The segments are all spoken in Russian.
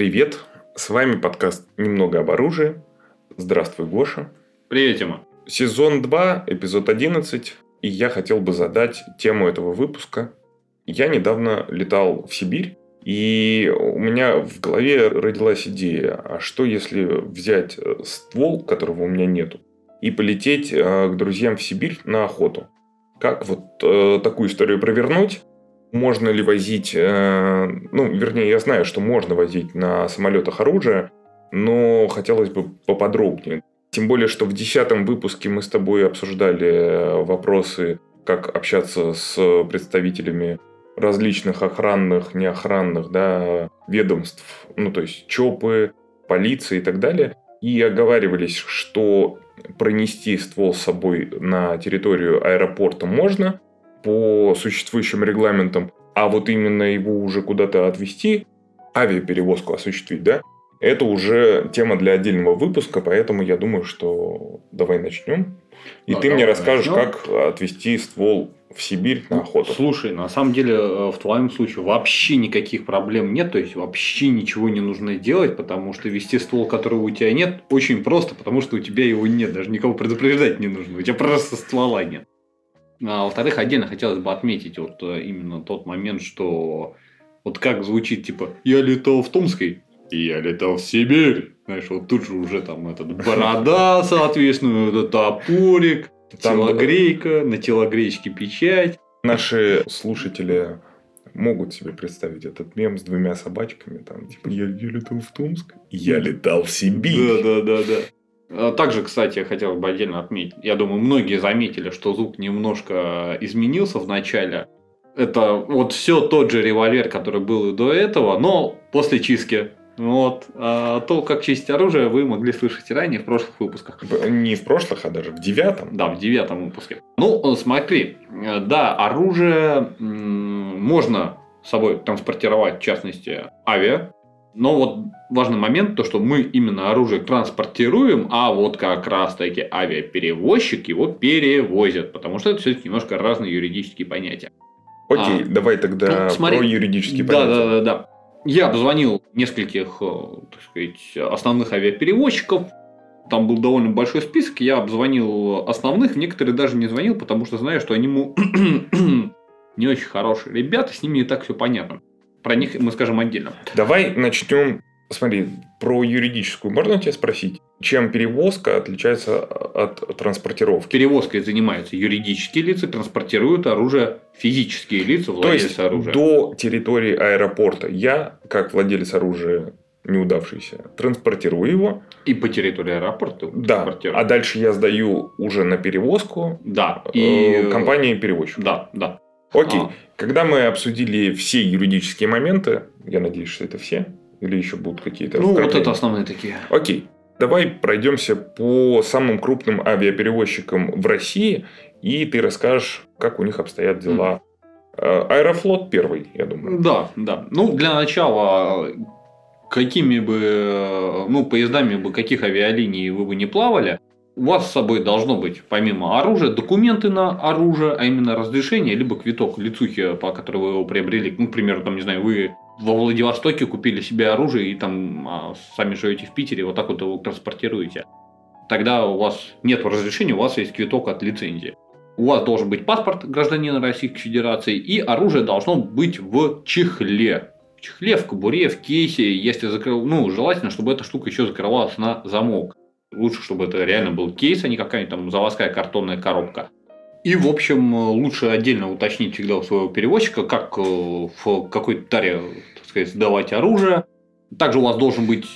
Привет, с вами подкаст «Немного об оружии». Здравствуй, Гоша. Привет, Тима. Сезон 2, эпизод 11. И я хотел бы задать тему этого выпуска. Я недавно летал в Сибирь, и у меня в голове родилась идея, а что если взять э, ствол, которого у меня нету, и полететь э, к друзьям в Сибирь на охоту? Как вот э, такую историю провернуть? Можно ли возить, э, ну, вернее, я знаю, что можно возить на самолетах оружие, но хотелось бы поподробнее. Тем более, что в десятом выпуске мы с тобой обсуждали э, вопросы, как общаться с представителями различных охранных, неохранных да, ведомств, ну, то есть ЧОПы, полиции и так далее. И оговаривались, что пронести ствол с собой на территорию аэропорта можно, по существующим регламентам, а вот именно его уже куда-то отвезти, авиаперевозку осуществить, да, это уже тема для отдельного выпуска, поэтому я думаю, что давай начнем. И Ну, ты мне расскажешь, начнем. как отвезти ствол в Сибирь на охоту. Слушай, на самом деле э, в твоем случае вообще никаких проблем нет, то есть вообще ничего не нужно делать, потому что вести ствол, которого у тебя нет, очень просто, потому что у тебя его нет, даже никого предупреждать не нужно, у тебя просто ствола нет. А, во-вторых, отдельно хотелось бы отметить вот э, именно тот момент, что вот как звучит типа «я летал в Томской», и я летал в Сибирь. Знаешь, вот тут же уже там этот борода, соответственно, этот топорик, Там телогрейка, на телогречке печать. Наши слушатели могут себе представить этот мем с двумя собачками, там, типа, я, я летал в Томск, я летал в Сибирь. Да, да, да, да. А Также, кстати, я хотел бы отдельно отметить. Я думаю, многие заметили, что звук немножко изменился в начале. Это вот все тот же револьвер, который был и до этого, но после чистки. Вот. А то, как чистить оружие, вы могли слышать ранее в прошлых выпусках. Не в прошлых, а даже в девятом. Да, в девятом выпуске. Ну, э, смотри, э, да, оружие можно с собой транспортировать, в частности, авиа. Но вот важный момент, то, что мы именно оружие транспортируем, а вот как раз таки авиаперевозчик его перевозит, потому что это все-таки немножко разные юридические понятия. Окей, А. давай тогда Ну, смотри. про юридические Да, понятия. да, да, да. Я обзвонил нескольких, э, так сказать, основных авиаперевозчиков. Там был довольно большой список. Я обзвонил основных, некоторые даже не звонил, потому что знаю, что они ему не очень хорошие ребята, с ними не так все понятно. Про них мы скажем отдельно. Давай начнем. Смотри, про юридическую можно тебя спросить? Чем перевозка отличается от транспортировки? Перевозкой занимаются юридические лица, транспортируют оружие физические лица, То владельцы есть оружия. до территории аэропорта я, как владелец оружия неудавшийся, транспортирую его. И по территории аэропорта Да. А дальше я сдаю уже на перевозку Да. и И... компании перевозчик. Да, да. Окей. А. Когда мы обсудили все юридические моменты, я надеюсь, что это все, или еще будут какие-то Ну, вот это основные такие. Окей. Давай пройдемся по самым крупным авиаперевозчикам в России, и ты расскажешь, как у них обстоят дела. Э, Аэрофлот первый, я думаю. Да, да. Ну, для начала, какими бы, э, ну, поездами бы каких авиалиний вы бы не плавали, у вас с собой должно быть, помимо оружия, документы на оружие, а именно разрешение, либо квиток лицухи, по которой вы его приобрели. Ну, к примеру, там, не знаю, вы во Владивостоке купили себе оружие и там а, сами живете в Питере, вот так вот его транспортируете. Тогда у вас нет разрешения, у вас есть квиток от лицензии. У вас должен быть паспорт гражданина Российской Федерации, и оружие должно быть в чехле. В чехле, в кобуре, в кейсе, если закрыл, ну, желательно, чтобы эта штука еще закрывалась на замок. Лучше, чтобы это реально был кейс, а не какая-нибудь там заводская картонная коробка. И, в общем, лучше отдельно уточнить всегда у своего перевозчика, как э, в какой-то таре, так сказать, сдавать оружие. Также у вас должен быть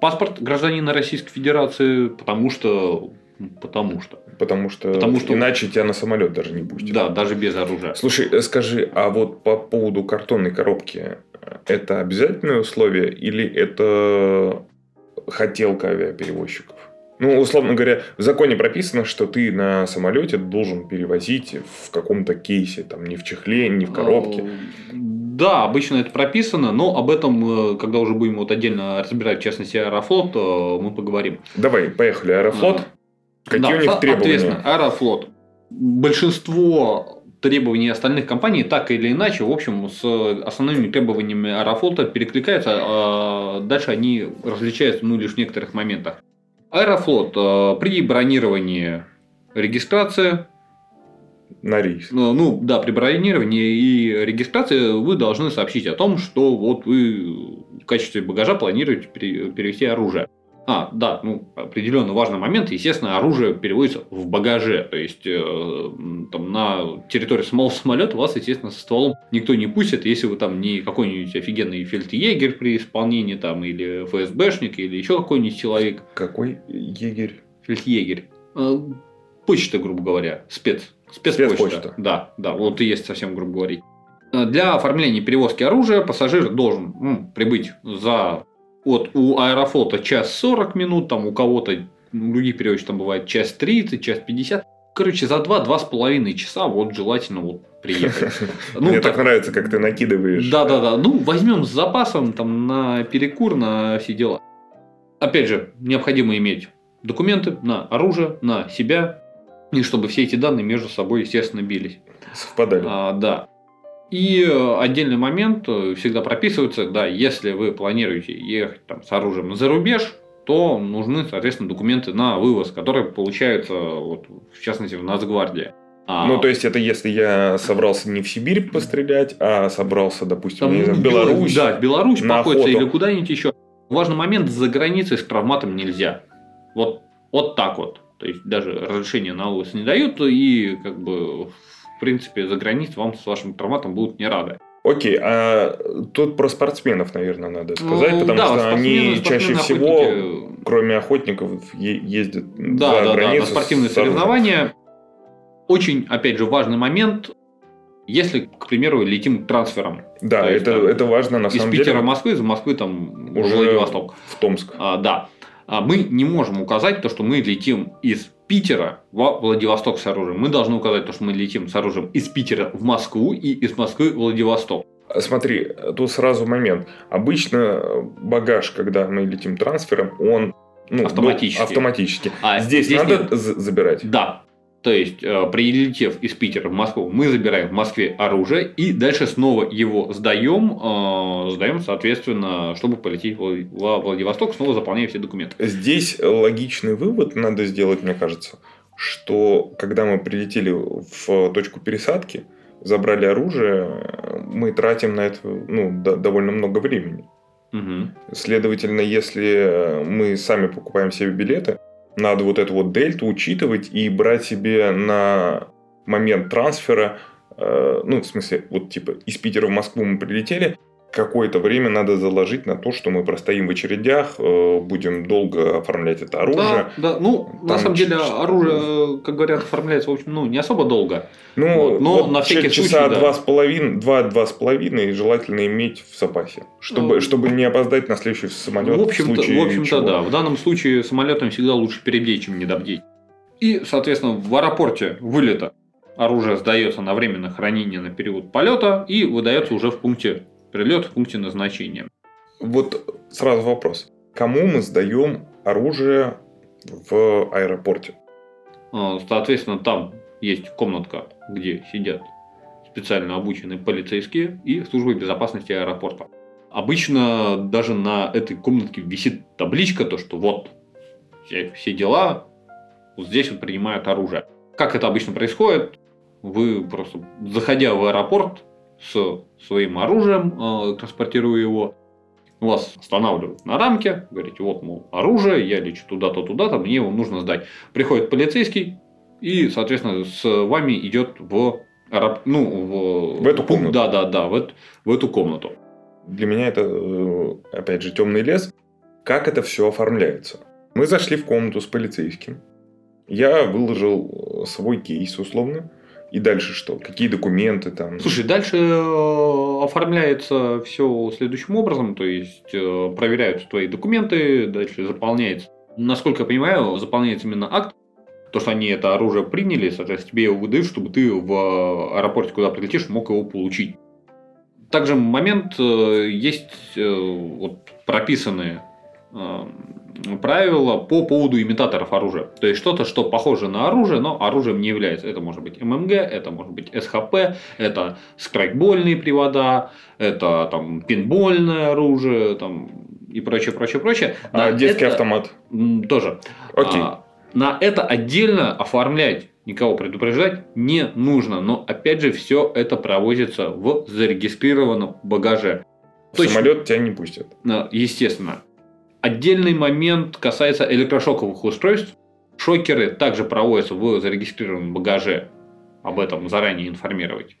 паспорт гражданина Российской Федерации, потому что... Потому что. Потому что, Потому что- иначе тебя на самолет даже не пустят. Да, даже без оружия. Слушай, э, скажи, а вот по поводу картонной коробки, это обязательное условие или это хотелка авиаперевозчиков? Ну, условно говоря, в законе прописано, что ты на самолете должен перевозить в каком-то кейсе, там, не в чехле, не в коробке. Э, Да, обычно это прописано, но об этом, э, когда уже будем вот отдельно разбирать, в частности, Аэрофлот, э, мы поговорим. Давай, поехали, Аэрофлот. Какие Да, у них требования? Соответственно, Аэрофлот. Большинство требования остальных компаний так или иначе, в общем, с основными требованиями Аэрофлота перекликаются, а дальше они различаются ну, лишь в некоторых моментах. Аэрофлот э, при бронировании регистрации на рейс. Ну, ну да, при бронировании и регистрации вы должны сообщить о том, что вот вы в качестве багажа планируете перевести оружие. А, да, ну, определенно важный момент. Естественно, оружие переводится в багаже. То есть, э, там, на территории самого самолета вас, естественно, со стволом никто не пустит, если вы там не какой-нибудь офигенный фельдъегерь при исполнении, там, или ФСБшник, или еще какой-нибудь человек. Какой егерь? Фельдъегерь. Э, почта, грубо говоря. Спец. Спецпочта. Спецпочта. Да, да, вот и есть совсем, грубо говорить. Э, для оформления перевозки оружия пассажир должен ну, прибыть за вот у Аэрофлота час 40 минут, там у кого-то, у других перевозчиков там бывает час 30, час 50. Короче, за 2-2,5 часа вот желательно вот приехать. Ну, Мне так, так нравится, как ты накидываешь. Да, да, да. Ну, возьмем с запасом там на перекур, на все дела. Опять же, необходимо иметь документы на оружие, на себя, и чтобы все эти данные между собой, естественно, бились. Совпадали. А, да. И э, отдельный момент э, всегда прописывается, да, если вы планируете ехать там, с оружием за рубеж, то нужны, соответственно, документы на вывоз, которые получаются, вот, в частности, в Нацгвардии. А, ну, то есть, это если я собрался не в Сибирь пострелять, а собрался, допустим, там, не знаю, в Беларусь. Да, в Беларусь походится или куда-нибудь еще. Важный момент, за границей с травматом нельзя. Вот, вот так вот. То есть, даже разрешение на вывоз не дают, и как бы в принципе, за границей вам с вашим травматом будут не рады. Окей, а тут про спортсменов, наверное, надо сказать, ну, потому да, что они чаще всего, охотники... кроме охотников, ездят да, за да, границу. Да, на спортивные соревнования. Очень, опять же, важный момент. Если, к примеру, летим трансфером. Да, это, есть, это важно на самом деле. Из Питера в Москву, из Москвы там уже Владивосток. В Томск. А, да. А мы не можем указать то, что мы летим из Питера в Владивосток с оружием. Мы должны указать то, что мы летим с оружием из Питера в Москву и из Москвы в Владивосток. Смотри, тут сразу момент. Обычно багаж, когда мы летим трансфером, он ну, автоматически. автоматически. А здесь, здесь надо нет. забирать. Да, то есть, э, прилетев из Питера в Москву, мы забираем в Москве оружие и дальше снова его сдаем, э, сдаем, соответственно, чтобы полететь в Владивосток, снова заполняя все документы. Здесь логичный вывод надо сделать, мне кажется, что когда мы прилетели в точку пересадки, забрали оружие, мы тратим на это ну, довольно много времени. Угу. Следовательно, если мы сами покупаем себе билеты, надо вот эту вот дельту учитывать и брать себе на момент трансфера, э, ну, в смысле, вот типа из Питера в Москву мы прилетели, какое-то время надо заложить на то, что мы простоим в очередях, э, будем долго оформлять это оружие. Да, да. ну, Там на самом деле, оружие, как говорят, оформляется, в общем, ну, не особо долго. Ну, вот, но вот на всякий часа случай, два да. с половиной, два-два с половиной желательно иметь в запасе, чтобы, ну, чтобы не опоздать на следующий самолет. В общем-то, в, в общем-то, да. В данном случае самолетом всегда лучше перебдеть, чем недобдеть. И, соответственно, в аэропорте вылета оружие сдается на временное хранение на период полета и выдается уже в пункте прилет в пункте назначения. Вот сразу вопрос. Кому мы сдаем оружие в аэропорте? А, соответственно, там есть комнатка, где сидят специально обученные полицейские и службы безопасности аэропорта. Обычно даже на этой комнатке висит табличка, то что вот все, все дела, вот здесь вот принимают оружие. Как это обычно происходит? Вы просто, заходя в аэропорт, с своим оружием, э, транспортируя его, вас останавливают на рамке, говорите, вот, мол, оружие, я лечу туда-то, туда-то, мне его нужно сдать. Приходит полицейский, и, соответственно, с вами идет в, ну, в, в эту комнату. Да, да, да, в эту, в эту комнату. Для меня это, э, опять же, темный лес. Как это все оформляется? Мы зашли в комнату с полицейским. Я выложил свой кейс, условно. И дальше что? Какие документы там? Слушай, дальше э, оформляется все следующим образом, то есть э, проверяются твои документы, дальше заполняется. Насколько я понимаю, заполняется именно акт, то, что они это оружие приняли, соответственно, тебе его выдают, чтобы ты в аэропорте, куда прилетишь, мог его получить. Также момент э, есть вот прописанные правила по поводу имитаторов оружия. То есть что-то, что похоже на оружие, но оружием не является. Это может быть ММГ, это может быть СХП, это скрайкбольные привода, это там пинбольное оружие, там и прочее, прочее, прочее. А На детский это- автомат. Тоже. Окей. А, на это отдельно оформлять никого предупреждать не нужно. Но опять же, все это проводится в зарегистрированном багаже. В Точно. самолет тебя не пустят. А, Естественно. Отдельный момент касается электрошоковых устройств. Шокеры также проводятся в зарегистрированном багаже. Об этом заранее информировать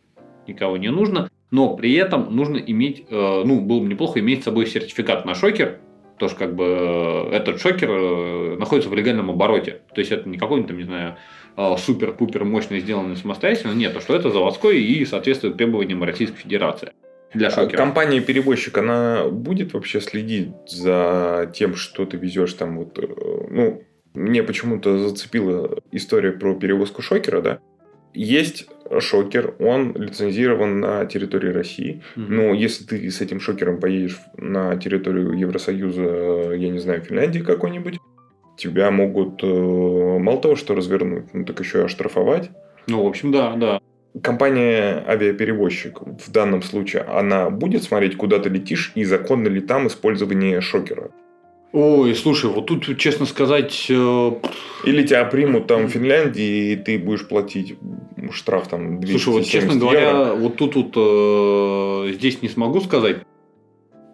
никого не нужно. Но при этом нужно иметь, э, ну, было бы неплохо иметь с собой сертификат на шокер. Потому что как бы э, этот шокер э, находится в легальном обороте. То есть это не какой-нибудь там, не знаю, супер-пупер мощный сделанный самостоятельно. Нет, а что это заводской и соответствует требованиям Российской Федерации. Для А шокера. Компания-перевозчик, она будет вообще следить за тем, что ты везешь там вот, э, ну, мне почему-то зацепила история про перевозку шокера, да. Есть шокер, он лицензирован на территории России. Мгм. Но если ты с этим шокером поедешь на территорию Евросоюза, я не знаю, Финляндии какой-нибудь, тебя могут э, мало того, что развернуть, ну так еще и оштрафовать. Ну, в общем, да, да. Компания авиаперевозчик в данном случае, она будет смотреть, куда ты летишь и законно ли там использование шокера? Ой, слушай, вот тут, честно сказать, э, Или тебя примут там в Финляндии, и ты будешь платить штраф там 270 слушай, вот честно евро? говоря, вот тут вот э, здесь не смогу сказать.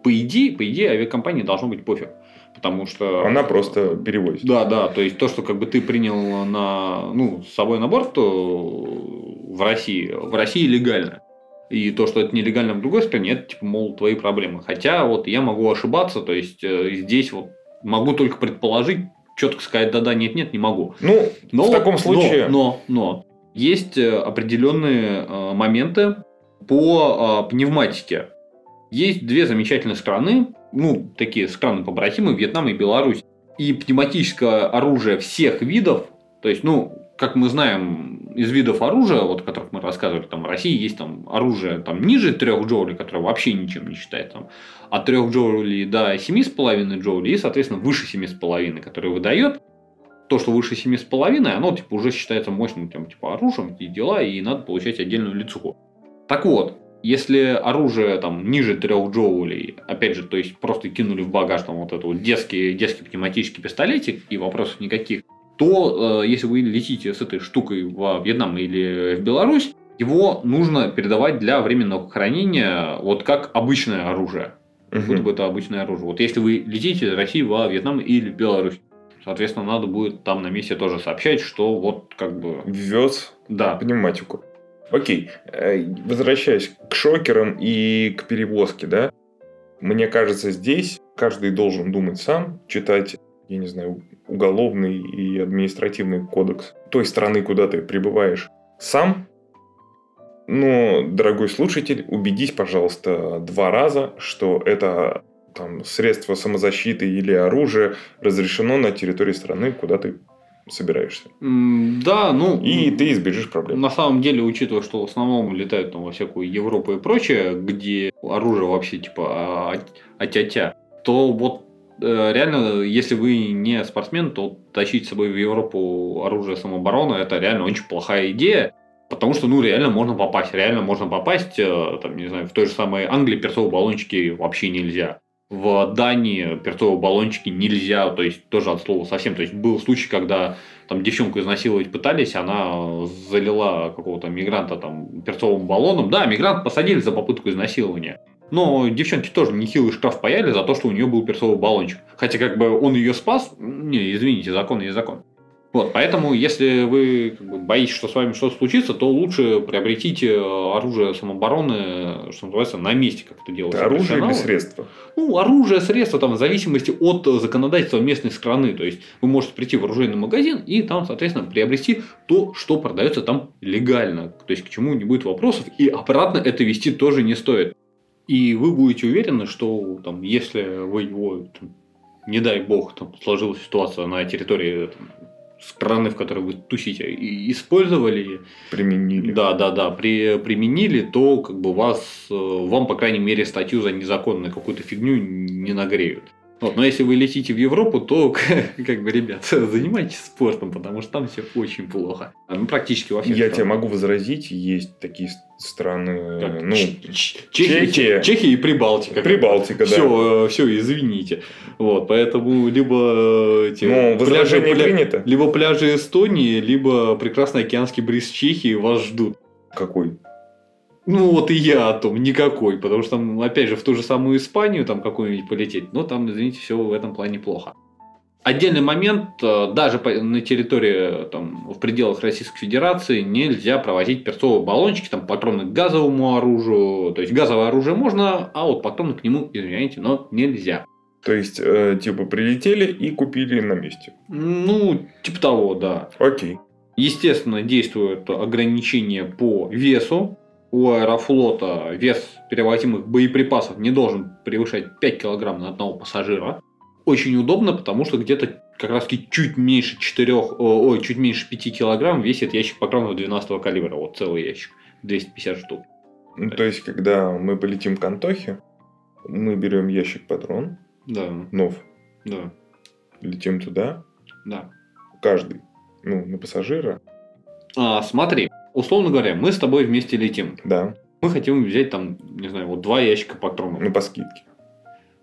По идее, по идее, авиакомпании должно быть пофиг. Потому что... Она просто перевозит. Да, да, то есть то, что как бы ты принял на, ну, с собой на борт, то в России, в России легально. И то, что это нелегально в другой стране, это, типа, мол, твои проблемы. Хотя вот я могу ошибаться, то есть э, здесь вот могу только предположить, четко сказать да-да, нет-нет, не могу. Ну, Но, в таком случае... Но, но, но есть э, определенные э, моменты по э, пневматике. Есть две замечательные страны, ну, такие страны побратимы, Вьетнам и Беларусь. И пневматическое оружие всех видов, то есть, ну, как мы знаем, из видов оружия, вот, о которых мы рассказывали, там в России есть там оружие там, ниже 3 джоулей, которое вообще ничем не считает, там, от 3 джоулей до 7,5 джоулей, и, соответственно, выше 7,5, которое выдает то, что выше 7,5, оно типа уже считается мощным там, типа, оружием и дела, и надо получать отдельную лицуху. Так вот, если оружие там ниже 3 джоулей, опять же, то есть просто кинули в багаж там вот этот вот детский, детский пневматический пистолетик и вопросов никаких, то э, если вы летите с этой штукой в Вьетнам или в Беларусь, его нужно передавать для временного хранения вот как обычное оружие. Мгм. Будто бы это обычное оружие. Вот если вы летите из России во Вьетнам или в Беларусь, соответственно, надо будет там на месте тоже сообщать, что вот как бы... Ввез Да, пневматику. Окей, э, возвращаясь к шокерам и к перевозке, да, мне кажется, здесь каждый должен думать сам, читать, я не знаю, уголовный и административный кодекс той страны, куда ты прибываешь сам. Но, дорогой слушатель, убедись, пожалуйста, два раза, что это там, средство самозащиты или оружие разрешено на территории страны, куда ты собираешься. Да, ну... И ты избежишь проблем. На самом деле, учитывая, что в основном летают там во всякую Европу и прочее, где оружие вообще типа а- а- атя-тя, то вот реально, если вы не спортсмен, то тащить с собой в Европу оружие самообороны это реально очень плохая идея. Потому что, ну, реально можно попасть. Реально можно попасть, э, там, не знаю, в той же самой Англии перцовые баллончики вообще нельзя. В Дании перцовые баллончики нельзя, то есть тоже от слова совсем. То есть был случай, когда там девчонку изнасиловать пытались, она залила какого-то мигранта там перцовым баллоном. Да, мигрант посадили за попытку изнасилования. Но девчонке тоже нехилый штраф паяли за то, что у нее был перцовый баллончик. Хотя как бы он ее спас, не, извините, закон есть закон. Вот, поэтому, если вы как бы, боитесь, что с вами что-то случится, то лучше приобретите э, оружие самообороны, что называется, на месте, как это делается. Оружие или средства? Ну, оружие, средства, там, в зависимости от э, законодательства местной страны. То есть, вы можете прийти в оружейный магазин и там, соответственно, приобрести то, что продается там легально. То есть, к чему не будет вопросов. И обратно это вести тоже не стоит. И вы будете уверены, что там, если вы его, там, не дай бог, там, сложилась ситуация на территории там, страны, в которой вы тусите, и использовали Применили. да, да, да. При, применили, то как бы вас, э, вам, по крайней мере, статью за незаконную какую-то фигню не нагреют. Вот, но если вы летите в Европу, то, как бы, ребят, занимайтесь спортом, потому что там все очень плохо. Ну, практически во всех Я странах. тебе могу возразить, есть такие страны, Так, ну, Чехия, Чехия. Чехия и Прибалтика. Прибалтика, да. Все, все, извините. Вот, поэтому либо э, эти Но возражение пля- принято. либо пляжи Эстонии, либо прекрасный океанский бриз Чехии вас ждут. Какой? Ну вот и я о том, никакой, потому что там, опять же, в ту же самую Испанию там какую-нибудь полететь, но там, извините, все в этом плане плохо. Отдельный момент, э, даже на территории, там, в пределах Российской Федерации нельзя провозить перцовые баллончики, там, патроны к газовому оружию, то есть газовое оружие можно, а вот патроны к нему, извините, но нельзя. То есть, э, типа, прилетели и купили на месте. Ну, типа того, да. Окей. Естественно, действуют ограничения по весу. У аэрофлота вес перевозимых боеприпасов не должен превышать 5 килограмм на одного пассажира. Очень удобно, потому что где-то как раз чуть меньше 4, ой, чуть меньше 5 килограмм весит ящик патронов 12 калибра. Вот целый ящик. 250 штук. Ну, то есть, когда мы полетим к Антохе, мы берем ящик патрон, Да, нов, да, летим туда, да. каждый, ну, на пассажира, А, смотри, условно говоря, мы с тобой вместе летим. да, Мы хотим взять там, не знаю, вот два ящика патронов. ну, по скидке.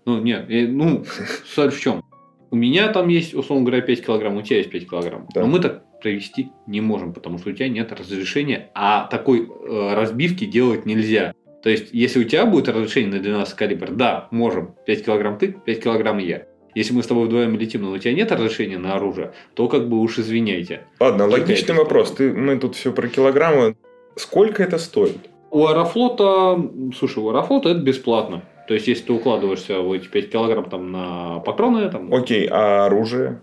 Ну, нет, э, ну, суть в чем? У меня там есть, условно говоря, 5 килограмм, у тебя есть 5 килограмм. Да. Но мы так провести не можем, потому что у тебя нет разрешения, а такой э, разбивки делать нельзя. То есть, если у тебя будет разрешение на 12 калибр, да, можем. 5 килограмм ты, 5 килограмм я. Если мы с тобой вдвоем летим, но у тебя нет разрешения на оружие, то как бы уж извиняйте. Ладно, Какая логичный вопрос. Ты, мы тут все про килограммы. Сколько это стоит? У Аэрофлота, слушай, у Аэрофлота это бесплатно. То есть, если ты укладываешься в эти 5 килограмм там, на патроны, там, Окей, а оружие?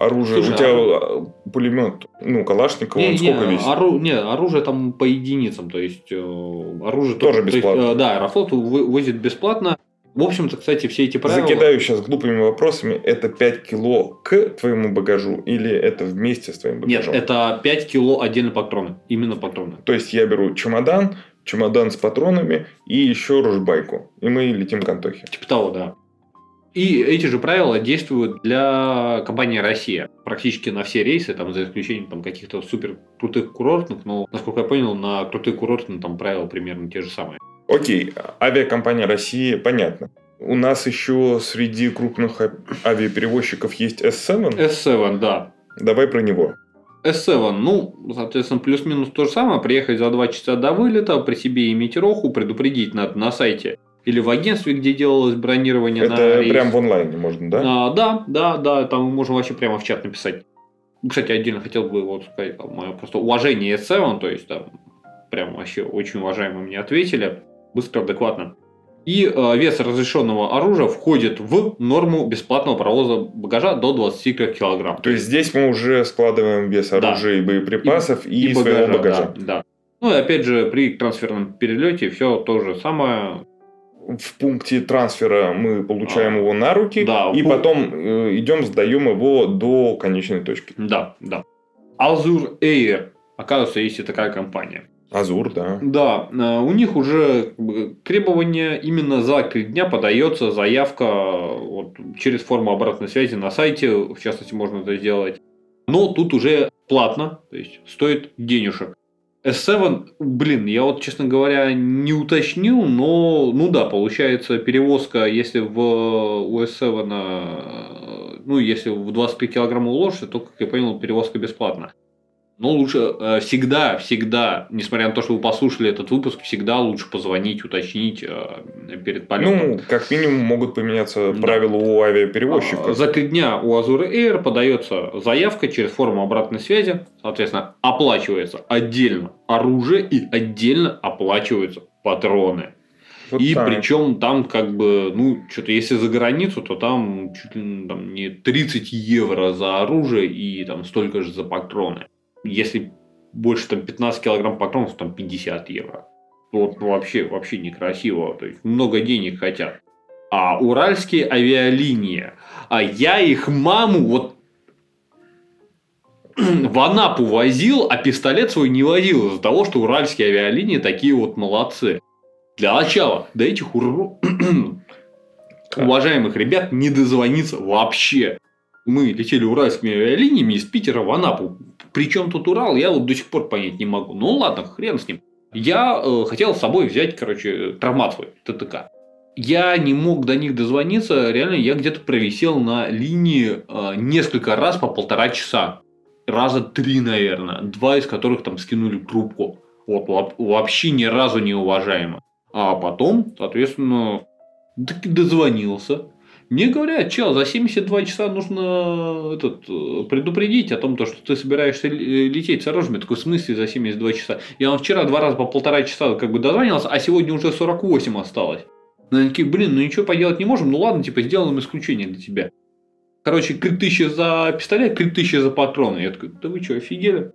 Оружие, Слушай, у тебя а, пулемет, ну, Калашников, он Не, сколько не, весит? ору- не, оружие там по единицам, то есть э, оружие Тоже то есть, бесплатно. э, да, Аэрофлот возит бесплатно. В общем-то, кстати, все эти правила. Закидаю сейчас глупыми вопросами. Это 5 кило к твоему багажу или это вместе с твоим Нет, багажом? это 5 кило отдельно патроны. Именно патроны. То есть я беру чемодан, чемодан с патронами и еще ружбайку. И мы летим к Антохе. Типа того, да. И эти же правила действуют для компании «Россия». Практически на все рейсы, там, за исключением там, каких-то супер крутых курортных, но, насколько я понял, на крутые курорты ну, там правила примерно те же самые. Окей, авиакомпания России, понятно. У нас еще среди крупных а- авиаперевозчиков есть S7. S7, да. Давай про него. S7, ну, соответственно, плюс-минус то же самое. Приехать за 2 часа до вылета, при себе иметь роху, предупредить надо на сайте или в агентстве, где делалось бронирование на Это рейс. прям в онлайне можно, да? А, да, да, да, там мы можем вообще прямо в чат написать. Кстати, отдельно хотел бы вот сказать, там, мое просто уважение S7, то есть там прям вообще очень уважаемо мне ответили, быстро, адекватно. И э, вес разрешенного оружия входит в норму бесплатного провоза багажа до 23 килограмм. То есть здесь мы уже складываем вес Да. оружия и боеприпасов и, И своего багажа, багажа. Да, да. Ну и опять же, при трансферном перелете все то же самое. В пункте трансфера мы получаем его на руки, Да, и пу- потом э, идем, сдаем его до конечной точки. Да, да. Azure Air, оказывается, есть и такая компания. Азур, да. Да, э, у них уже требования именно за три дня подается заявка э, вот, через форму обратной связи на сайте, в частности, можно это сделать. Но тут уже платно, то есть стоит денежек. S7, блин, я вот, честно говоря, не уточнил, но, ну да, получается перевозка, если в у S7, э, ну, если в 25 килограмм уложишься, то, как я понял, перевозка бесплатна. Но лучше э, всегда, всегда, несмотря на то, что вы послушали этот выпуск, всегда лучше позвонить, уточнить э, перед полетом. Ну, как минимум, могут поменяться Да. правила у А, авиаперевозчиков. За три дня у Azure Air подается заявка через форму обратной связи, соответственно, оплачивается отдельно оружие и отдельно оплачиваются патроны. Вот и так. причем там как бы, ну, что-то если за границу, то там чуть ли ну, там, не 30 евро за оружие и там столько же за патроны. Если больше там 15 килограмм патронов, то там 50 евро. Вот ну, вообще, вообще некрасиво. То есть много денег хотят. А уральские авиалинии, а я их маму вот в Анапу возил, а пистолет свой не возил из-за того, что уральские авиалинии такие вот молодцы. Для начала, до этих ур... уважаемых ребят не дозвониться вообще. Мы летели уральскими авиалиниями из Питера в Анапу. Причем тут Урал, я вот до сих пор понять не могу. Ну ладно, хрен с ним. Я э, хотел с собой взять, короче, травмат свой, ТТК. Я не мог до них дозвониться, реально я где-то провисел на линии э, несколько раз по полтора часа. Раза три, наверное. Два из которых там скинули трубку. Вот, вообще ни разу не уважаемо. А потом, соответственно, дозвонился. Мне говорят, чел, за 72 часа нужно этот, э, предупредить о том, то, что ты собираешься лететь с оружием. Я такой, в смысле за 72 часа? Я вам вчера два раза по полтора часа как бы дозвонился, а сегодня уже 48 осталось. Они такие, блин, ну ничего поделать не можем, ну ладно, типа сделаем исключение для тебя. Короче, крит тысяча за пистолет, крит тысяча за патроны. Я такой, да вы что, офигели?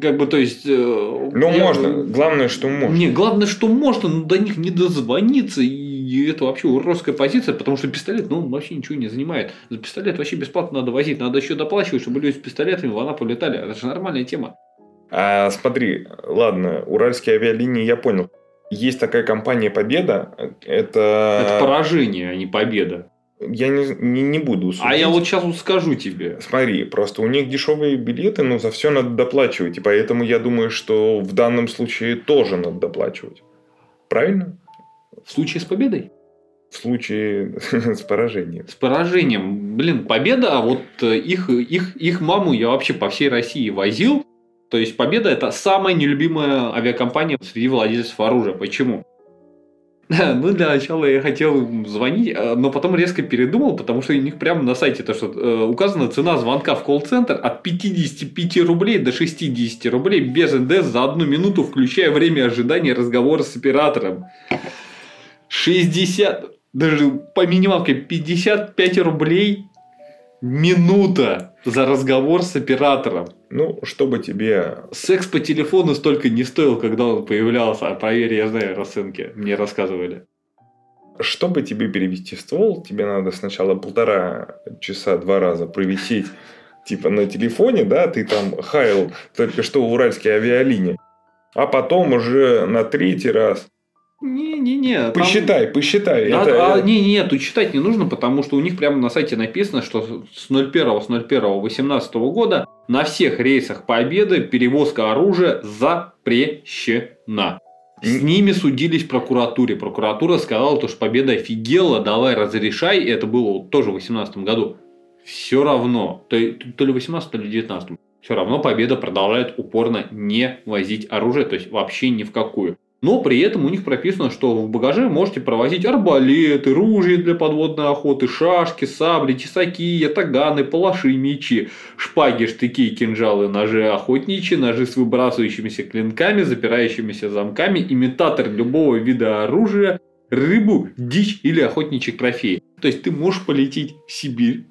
Как бы, то есть... Э, ну, я... можно. Главное, что можно. Не, главное, что можно, но до них не дозвониться. И это вообще уродская позиция, потому что пистолет, ну, он вообще ничего не занимает. За пистолет вообще бесплатно надо возить. Надо еще доплачивать, чтобы люди с пистолетами в Анапу летали. Это же нормальная тема. А, смотри, ладно, уральские авиалинии я понял. Есть такая компания «Победа». Это... Это поражение, а не победа я не, не, не буду судить. А я вот сейчас вот скажу тебе. Смотри, просто у них дешевые билеты, но за все надо доплачивать. И поэтому я думаю, что в данном случае тоже надо доплачивать. Правильно? В случае с победой? В случае с поражением. С поражением. Блин, победа, а вот э, их, их, их маму я вообще по всей России возил. То есть Победа это самая нелюбимая авиакомпания среди владельцев оружия. Почему? Ну, для начала я хотел им звонить, а, но потом резко передумал, потому что у них прямо на сайте то, что э, указана цена звонка в колл-центр от 55 рублей до 60 рублей без НДС за одну минуту, включая время ожидания разговора с оператором. 60, даже по минималке 55 рублей минута за разговор с оператором. Ну, чтобы тебе... Секс по телефону столько не стоил, когда он появлялся. А проверь, я знаю расценки. Мне рассказывали. Чтобы тебе перевести ствол, тебе надо сначала полтора часа два раза провисеть типа на телефоне, да, ты там хаял только что в уральские авиалинии. А потом уже на третий раз не-не-не. Посчитай, там... посчитай. А, это... а, не, не, тут читать не нужно, потому что у них прямо на сайте написано, что с 01 с 01 18 года на всех рейсах Победы перевозка оружия запрещена. С ними судились в прокуратуре. Прокуратура сказала, то, что Победа офигела, давай разрешай. Это было тоже в 18 году. Все равно, то, то ли 18, то ли 19. Все равно Победа продолжает упорно не возить оружие, то есть вообще ни в какую. Но при этом у них прописано, что в багаже можете провозить арбалеты, ружья для подводной охоты, шашки, сабли, тесаки, ятаганы, палаши, мечи, шпаги, штыки, кинжалы, ножи охотничьи, ножи с выбрасывающимися клинками, запирающимися замками, имитатор любого вида оружия, рыбу, дичь или охотничьи трофеи. То есть ты можешь полететь в Сибирь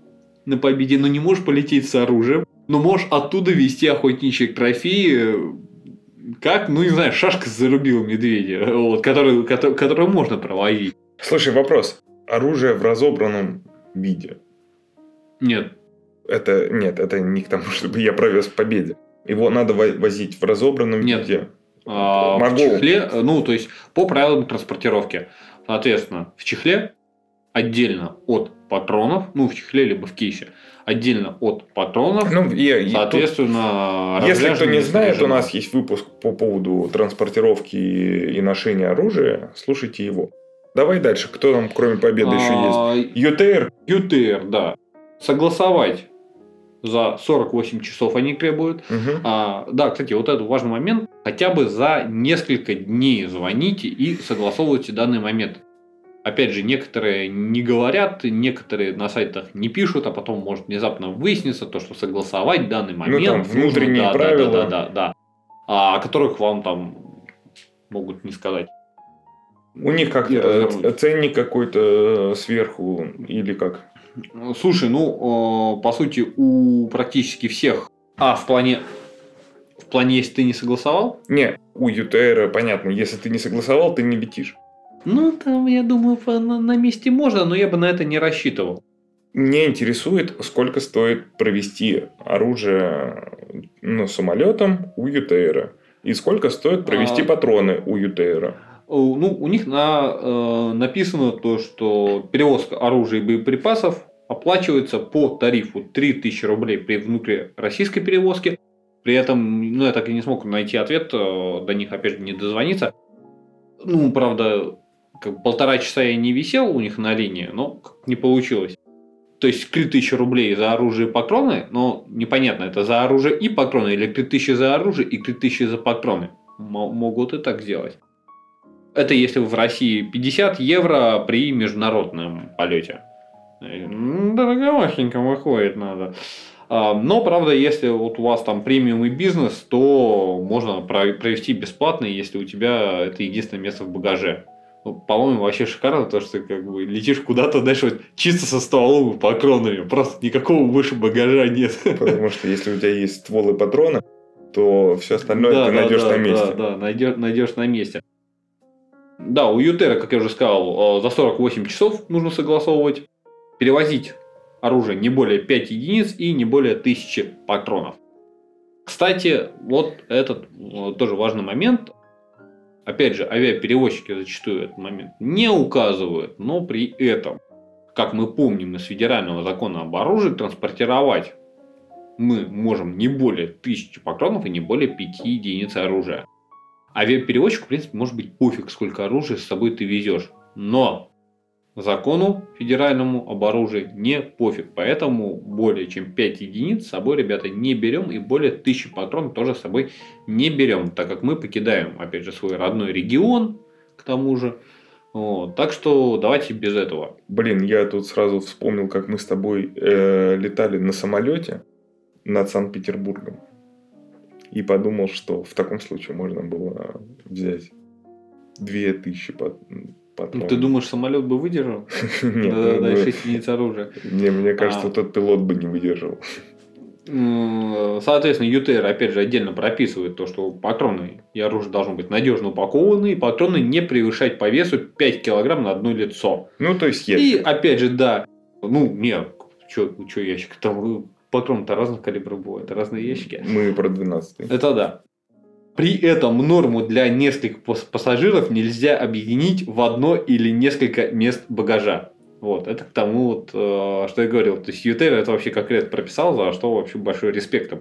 на победе, но не можешь полететь с оружием, но можешь оттуда вести охотничьи трофеи как, ну не знаю, шашка зарубила медведя, вот, которую, которую, которую можно проводить. Слушай, вопрос. Оружие в разобранном виде? Нет. Это, нет, это не к тому, чтобы я провез в победе. Его надо возить в разобранном нет. виде. А, Могу. В чехле, ну, то есть, по правилам транспортировки. Соответственно, в чехле отдельно от патронов, ну, в чехле либо в кейсе, отдельно от патронов. Ну, и, соответственно, тут, если кто не знает, режима. у нас есть выпуск по поводу транспортировки и ношения оружия. Слушайте его. Давай дальше. Кто там, кроме победы, а, еще есть? ЮТР. ЮТР, да. Согласовать за 48 часов они требуют. Угу. А, да, кстати, вот это важный момент. Хотя бы за несколько дней звоните и согласовывайте данный момент. Опять же, некоторые не говорят, некоторые на сайтах не пишут, а потом может внезапно выясниться то, что согласовать данный момент. Ну, там внутренние нужно, да, правила. Да, да, да, да, А о которых вам там могут не сказать. У них как э, ценник какой-то э, сверху или как? Слушай, ну, по сути, у практически всех. А, в плане в плане, если ты не согласовал? Не, у ЮТР понятно, если ты не согласовал, ты не летишь. Ну, там, я думаю, на, месте можно, но я бы на это не рассчитывал. Меня интересует, сколько стоит провести оружие ну, самолетом у ЮТР. И сколько стоит провести а... патроны у ЮТР. ну, у них на, э, написано то, что перевозка оружия и боеприпасов оплачивается по тарифу 3000 рублей при внутрироссийской перевозке. При этом, ну, я так и не смог найти ответ, э, до них, опять же, не дозвониться. Ну, правда, как полтора часа я не висел у них на линии, но не получилось. То есть 3000 рублей за оружие и патроны, но непонятно, это за оружие и патроны, или 3000 за оружие и 3000 за патроны. М- могут и так сделать. Это если в России 50 евро при международном полете. Дороговашенько выходит надо. А, но, правда, если вот у вас там премиум и бизнес, то можно провести бесплатно, если у тебя это единственное место в багаже. Ну, по-моему, вообще шикарно, то, что ты как бы летишь куда-то дальше вот, чисто со стволом и патронами. Просто никакого выше багажа нет. Потому что если у тебя есть ствол и патроны, то все остальное да, ты да, найдешь да, на месте. Да, да, найдешь, найдешь на месте. Да, у Ютера, как я уже сказал, э, за 48 часов нужно согласовывать. Перевозить оружие не более 5 единиц и не более 1000 патронов. Кстати, вот этот э, тоже важный момент. Опять же, авиаперевозчики зачастую этот момент не указывают, но при этом, как мы помним из федерального закона об оружии, транспортировать мы можем не более тысячи патронов и не более 5 единиц оружия. Авиаперевозчику, в принципе, может быть пофиг, сколько оружия с собой ты везешь. Но закону федеральному об оружии не пофиг. Поэтому более чем 5 единиц с собой, ребята, не берем. И более 1000 патронов тоже с собой не берем. Так как мы покидаем, опять же, свой родной регион, к тому же. Вот. Так что давайте без этого. Блин, я тут сразу вспомнил, как мы с тобой э, летали на самолете над Санкт-Петербургом. И подумал, что в таком случае можно было взять 2000 потом. Ну, ты думаешь, самолет бы выдержал? Нет. Да, да, 6 единиц оружия. Не, мне кажется, а. тот пилот бы не выдержал. Соответственно, ЮТР, опять же, отдельно прописывает то, что патроны и оружие должны быть надежно упакованы, и патроны не превышать по весу 5 килограмм на одно лицо. Ну, то есть ящик. И, опять же, да, ну, не, что ящик, там патроны-то разных калибров бывают, разные ящики. Мы про 12 Это да. При этом норму для нескольких пассажиров нельзя объединить в одно или несколько мест багажа. Вот, это к тому, вот, э, что я говорил. То есть ЮТР это вообще конкретно прописал, за что вообще большой респект.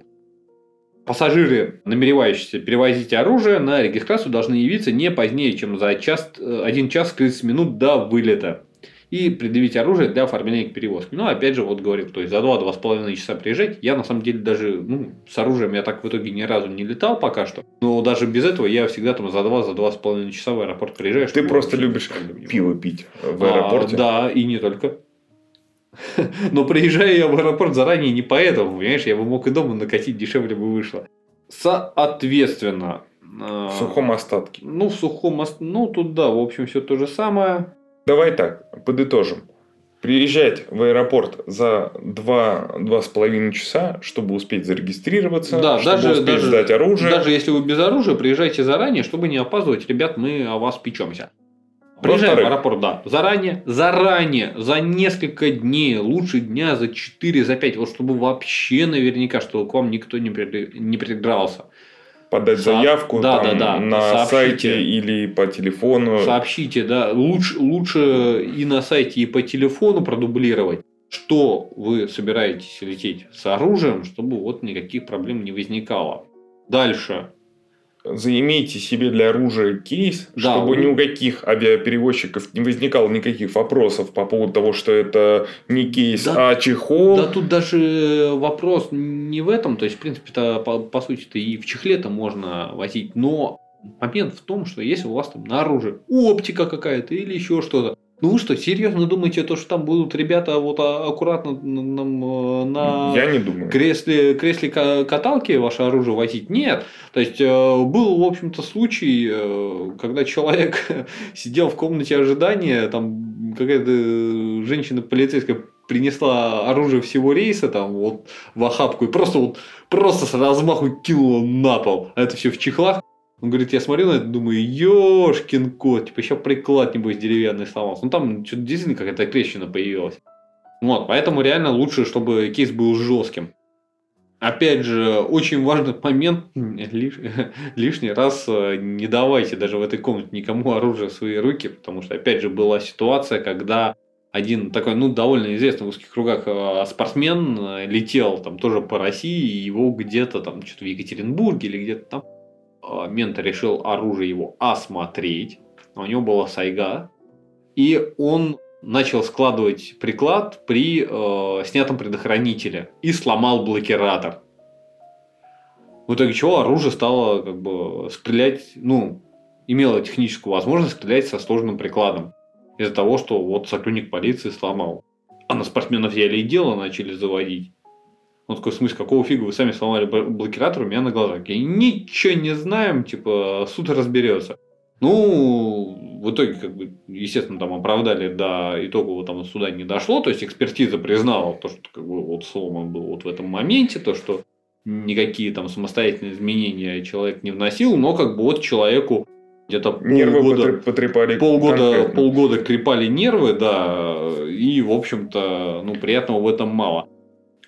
Пассажиры, намеревающиеся перевозить оружие, на регистрацию должны явиться не позднее, чем за час, 1 э, час 30 минут до вылета и предъявить оружие для оформления к перевозке. Ну, опять же, вот говорит, то есть за 2-2,5 часа приезжать. Я, на самом деле, даже ну, с оружием я так в итоге ни разу не летал пока что. Но даже без этого я всегда там за 2-2,5 за часа в аэропорт приезжаю. Ты просто любишь пиво пить в аэропорте? А, да, и не только. Но приезжаю я в аэропорт заранее не поэтому, понимаешь, я бы мог и дома накатить, дешевле бы вышло. Соответственно, в сухом остатке. Ну, в сухом остатке. Ну, тут да, в общем, все то же самое. Давай так, подытожим. Приезжать в аэропорт за 2-2,5 часа, чтобы успеть зарегистрироваться, да, чтобы даже, успеть даже, сдать оружие. Даже если вы без оружия, приезжайте заранее, чтобы не опаздывать. Ребят, мы о вас печемся. Приезжаем в аэропорт, да, заранее, заранее, за несколько дней, лучше дня за 4, за 5, вот чтобы вообще наверняка, чтобы к вам никто не, при, не придрался подать Со... заявку да, там, да, да. на Сообщите. сайте или по телефону. Сообщите, да. Лучше, лучше и на сайте, и по телефону продублировать, что вы собираетесь лететь с оружием, чтобы вот никаких проблем не возникало. Дальше заимейте себе для оружия кейс, да, чтобы ни у каких авиаперевозчиков не возникало никаких вопросов по поводу того, что это не кейс, да, а чехол. Да, тут даже вопрос не в этом. То есть, в принципе, -то, по, по сути-то и в чехле-то можно возить. Но момент в том, что если у вас там на оружии оптика какая-то или еще что-то, ну вы что, серьезно думаете, то, что там будут ребята вот а, аккуратно э, на Я не думаю. кресле, кресле каталки ваше оружие возить? Нет. То есть, э, был, в общем-то, случай, э, когда человек сидел в комнате ожидания, там какая-то женщина полицейская принесла оружие всего рейса там вот в охапку и просто вот просто с размаху кинула на пол. А это все в чехлах. Он говорит, я смотрю на это, думаю, ёшкин кот, типа еще приклад, небось, деревянный сломался. Ну, там что-то действительно какая-то трещина появилась. Вот, поэтому реально лучше, чтобы кейс был жестким. Опять же, очень важный момент, лиш, лишний раз э, не давайте даже в этой комнате никому оружие в свои руки, потому что, опять же, была ситуация, когда один такой, ну, довольно известный в узких кругах э, спортсмен э, летел там тоже по России, и его где-то там, что-то в Екатеринбурге или где-то там, мент решил оружие его осмотреть, у него была сайга, и он начал складывать приклад при э, снятом предохранителе и сломал блокиратор. В итоге чего оружие стало как бы стрелять, ну, имело техническую возможность стрелять со сложным прикладом. Из-за того, что вот сотрудник полиции сломал. А на спортсменов взяли и дело начали заводить. Он такой, в смысле, какого фига вы сами сломали блокиратор у меня на глазах? Я ничего не знаем, типа, суд разберется. Ну, в итоге, как бы, естественно, там оправдали до итогового там суда не дошло, то есть экспертиза признала то, что как бы, вот сломан был вот в этом моменте, то, что никакие там самостоятельные изменения человек не вносил, но как бы вот человеку где-то полгода, потрепали полгода, полгода крепали нервы, да, и, в общем-то, ну, приятного в этом мало.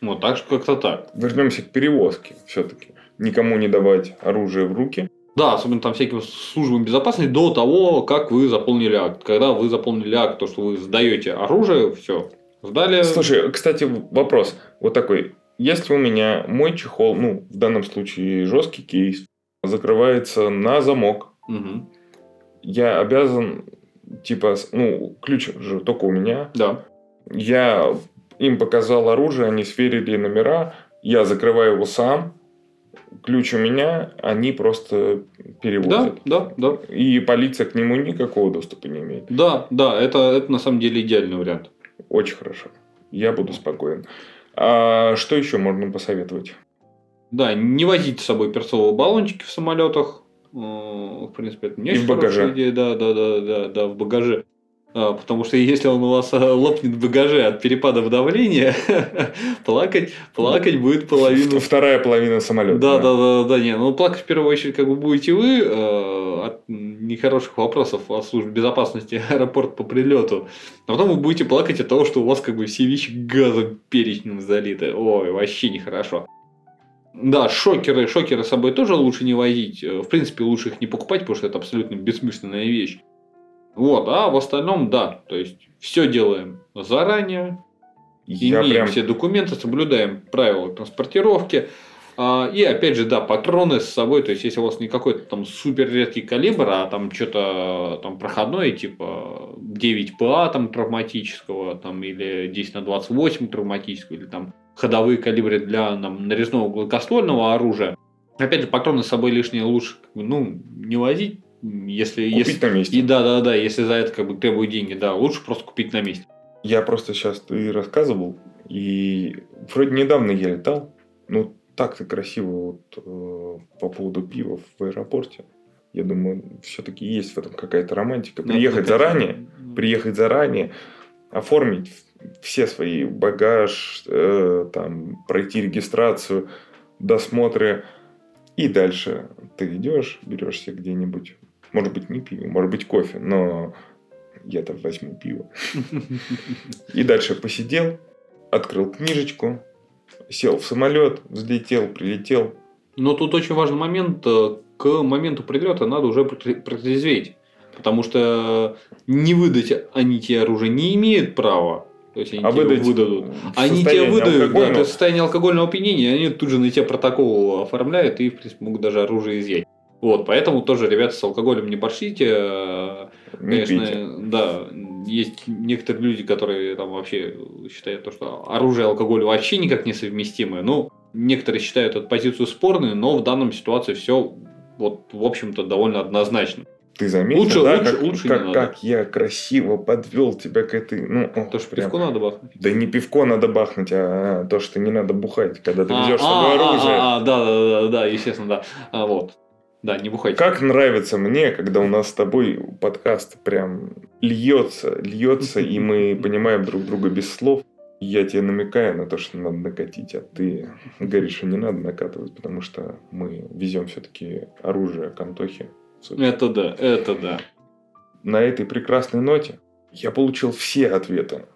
Вот так что как-то так. Вернемся к перевозке все-таки. Никому не давать оружие в руки – да, особенно там всяким службам безопасности до того, как вы заполнили акт. Когда вы заполнили акт, то, что вы сдаете оружие, все, сдали. Слушай, кстати, вопрос вот такой. Если у меня мой чехол, ну, в данном случае жесткий кейс, закрывается на замок, угу. я обязан, типа, ну, ключ же только у меня. Да. Я им показал оружие, они сверили номера, я закрываю его сам, ключ у меня, они просто переводят. Да, да, да. И полиция к нему никакого доступа не имеет. Да, да, это, это на самом деле идеальный вариант. Очень хорошо. Я буду спокоен. А что еще можно посоветовать? Да, не возите с собой перцовые баллончики в самолетах. Э, в принципе, это не И в багаже. Идея. Да, да, да, да, да, в багаже. А, потому что если он у вас э, лопнет в багаже от перепадов давления, плакать, плакать будет половина. Вторая половина самолета. Да, да, да, да, не. Ну, плакать в первую очередь как бы будете вы э, от нехороших вопросов о службе безопасности аэропорта по прилету. А потом вы будете плакать от того, что у вас как бы все вещи газом перечнем залиты. Ой, вообще нехорошо. Да, шокеры, шокеры с собой тоже лучше не возить. В принципе, лучше их не покупать, потому что это абсолютно бессмысленная вещь. Вот, а в остальном, да, то есть все делаем заранее, Я имеем прям... все документы, соблюдаем правила транспортировки. А, и опять же, да, патроны с собой, то есть если у вас не какой-то там супер редкий калибр, а там что-то там проходное, типа 9 ПА там травматического, там или 10 на 28 травматического, или там ходовые калибры для нам, нарезного гладкоствольного оружия. Опять же, патроны с собой лишние лучше ну, не возить, если, купить если... на месте. И да, да, да, если за это как бы требуют деньги, да, лучше просто купить на месте. Я просто сейчас ты рассказывал, и вроде недавно я летал, ну так-то красиво вот э, по поводу пива в аэропорте. Я думаю, все-таки есть в этом какая-то романтика. Приехать Надо заранее, приехать заранее, оформить все свои багаж, э, там пройти регистрацию, досмотры, и дальше ты идешь, берешься где-нибудь может быть, не пиво, может быть, кофе, но я-то возьму пиво. И дальше посидел, открыл книжечку, сел в самолет, взлетел, прилетел. Но тут очень важный момент. Э, к моменту прилета надо уже протрезветь. Потому что не выдать они тебе оружие не имеют права. То есть они а тебе выдадут. Они тебе выдают, да, то есть состояние алкогольного опьянения, они тут же на тебя протокол оформляют и, в принципе, могут даже оружие изъять. Вот, поэтому тоже, ребята, с алкоголем не борщите. Э, не Конечно, пейте. да, есть некоторые люди, которые там вообще считают, то, что оружие и алкоголь вообще никак не совместимы. Ну, некоторые считают эту позицию спорной, но в данном ситуации все вот, в общем-то, довольно однозначно. Ты заметил, лучше, да, лучше, как, лучше как, как я красиво подвел тебя к этой... Ну, то, что прям... пивко надо бахнуть. Да не пивко надо бахнуть, а то, что не надо бухать, когда ты везешь а, с собой а, оружие. А, а, да, да, да, да, естественно, да. А, вот. Да, не бухайте. Как нравится мне, когда у нас с тобой подкаст прям льется, льется, и мы понимаем друг друга без слов. Я тебе намекаю на то, что надо накатить, а ты говоришь, что не надо накатывать, потому что мы везем все-таки оружие к Антохе. Это да, это да. На этой прекрасной ноте я получил все ответы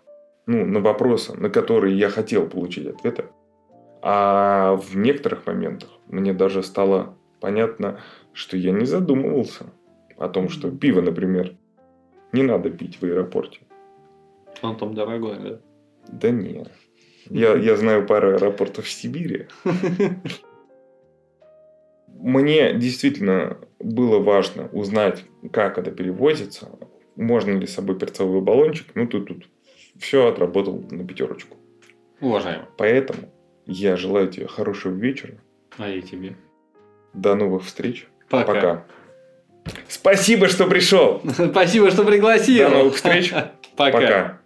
ну, на вопросы, на которые я хотел получить ответы. А в некоторых моментах мне даже стало понятно, что я не задумывался о том, что пиво, например, не надо пить в аэропорте. Он там дорогой, да? Да нет. Я, я знаю пару аэропортов в Сибири. Мне действительно было важно узнать, как это перевозится, можно ли с собой перцовый баллончик. Ну, тут, тут все отработал на пятерочку. Уважаемо. Поэтому я желаю тебе хорошего вечера. А я тебе. До новых встреч. Пока. Пока. Спасибо, что пришел. Спасибо, что пригласил. До новых встреч. Пока. Пока.